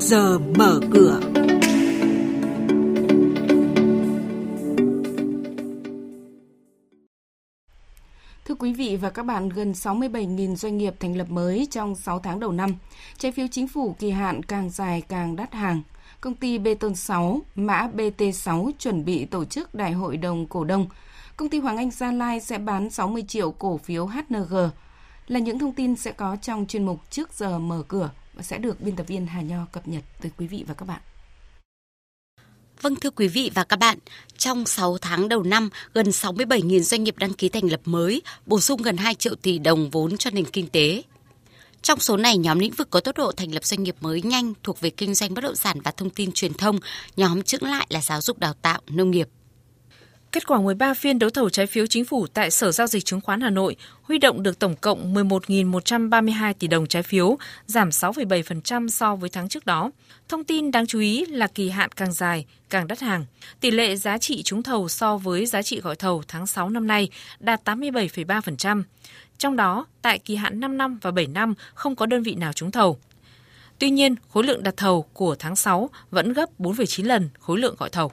giờ mở cửa. Thưa quý vị và các bạn, gần 67.000 doanh nghiệp thành lập mới trong 6 tháng đầu năm. Trái phiếu chính phủ kỳ hạn càng dài càng đắt hàng. Công ty Bê Tông 6, mã BT6 chuẩn bị tổ chức đại hội đồng cổ đông. Công ty Hoàng Anh Gia Lai sẽ bán 60 triệu cổ phiếu HNG. Là những thông tin sẽ có trong chuyên mục trước giờ mở cửa sẽ được biên tập viên Hà Nho cập nhật tới quý vị và các bạn. Vâng thưa quý vị và các bạn, trong 6 tháng đầu năm, gần 67.000 doanh nghiệp đăng ký thành lập mới, bổ sung gần 2 triệu tỷ đồng vốn cho nền kinh tế. Trong số này, nhóm lĩnh vực có tốc độ thành lập doanh nghiệp mới nhanh thuộc về kinh doanh bất động sản và thông tin truyền thông, nhóm chững lại là giáo dục đào tạo, nông nghiệp. Kết quả 13 phiên đấu thầu trái phiếu chính phủ tại Sở Giao dịch Chứng khoán Hà Nội huy động được tổng cộng 11.132 tỷ đồng trái phiếu, giảm 6,7% so với tháng trước đó. Thông tin đáng chú ý là kỳ hạn càng dài, càng đắt hàng. Tỷ lệ giá trị trúng thầu so với giá trị gọi thầu tháng 6 năm nay đạt 87,3%. Trong đó, tại kỳ hạn 5 năm và 7 năm không có đơn vị nào trúng thầu. Tuy nhiên, khối lượng đặt thầu của tháng 6 vẫn gấp 4,9 lần khối lượng gọi thầu.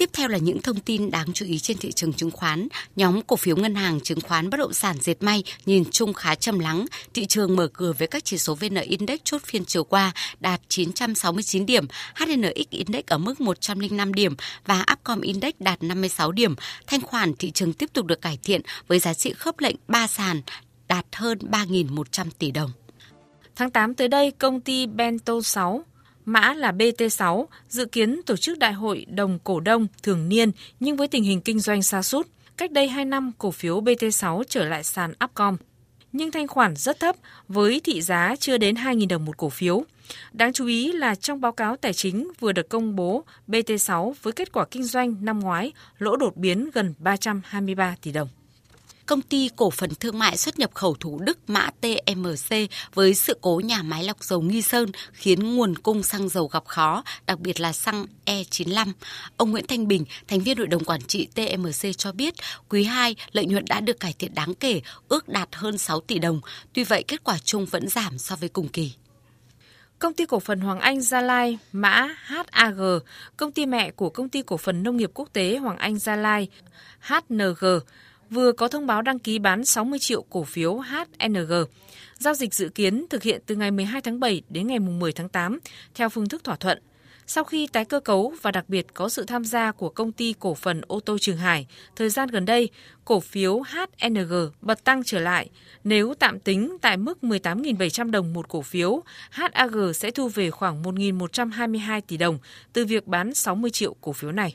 Tiếp theo là những thông tin đáng chú ý trên thị trường chứng khoán. Nhóm cổ phiếu ngân hàng, chứng khoán, bất động sản, dệt may nhìn chung khá trầm lắng. Thị trường mở cửa với các chỉ số VN Index chốt phiên chiều qua đạt 969 điểm, HNX Index ở mức 105 điểm và Upcom Index đạt 56 điểm. Thanh khoản thị trường tiếp tục được cải thiện với giá trị khớp lệnh 3 sàn đạt hơn 3.100 tỷ đồng. Tháng 8 tới đây, công ty Bento 6 mã là BT6, dự kiến tổ chức đại hội đồng cổ đông thường niên nhưng với tình hình kinh doanh xa sút Cách đây 2 năm, cổ phiếu BT6 trở lại sàn Upcom. Nhưng thanh khoản rất thấp với thị giá chưa đến 2.000 đồng một cổ phiếu. Đáng chú ý là trong báo cáo tài chính vừa được công bố, BT6 với kết quả kinh doanh năm ngoái lỗ đột biến gần 323 tỷ đồng công ty cổ phần thương mại xuất nhập khẩu Thủ Đức mã TMC với sự cố nhà máy lọc dầu Nghi Sơn khiến nguồn cung xăng dầu gặp khó, đặc biệt là xăng E95. Ông Nguyễn Thanh Bình, thành viên hội đồng quản trị TMC cho biết, quý 2 lợi nhuận đã được cải thiện đáng kể, ước đạt hơn 6 tỷ đồng. Tuy vậy, kết quả chung vẫn giảm so với cùng kỳ. Công ty cổ phần Hoàng Anh Gia Lai, mã HAG, công ty mẹ của công ty cổ phần nông nghiệp quốc tế Hoàng Anh Gia Lai, HNG, vừa có thông báo đăng ký bán 60 triệu cổ phiếu HNG. Giao dịch dự kiến thực hiện từ ngày 12 tháng 7 đến ngày 10 tháng 8 theo phương thức thỏa thuận. Sau khi tái cơ cấu và đặc biệt có sự tham gia của công ty cổ phần ô tô Trường Hải, thời gian gần đây, cổ phiếu HNG bật tăng trở lại. Nếu tạm tính tại mức 18.700 đồng một cổ phiếu, HAG sẽ thu về khoảng 1.122 tỷ đồng từ việc bán 60 triệu cổ phiếu này.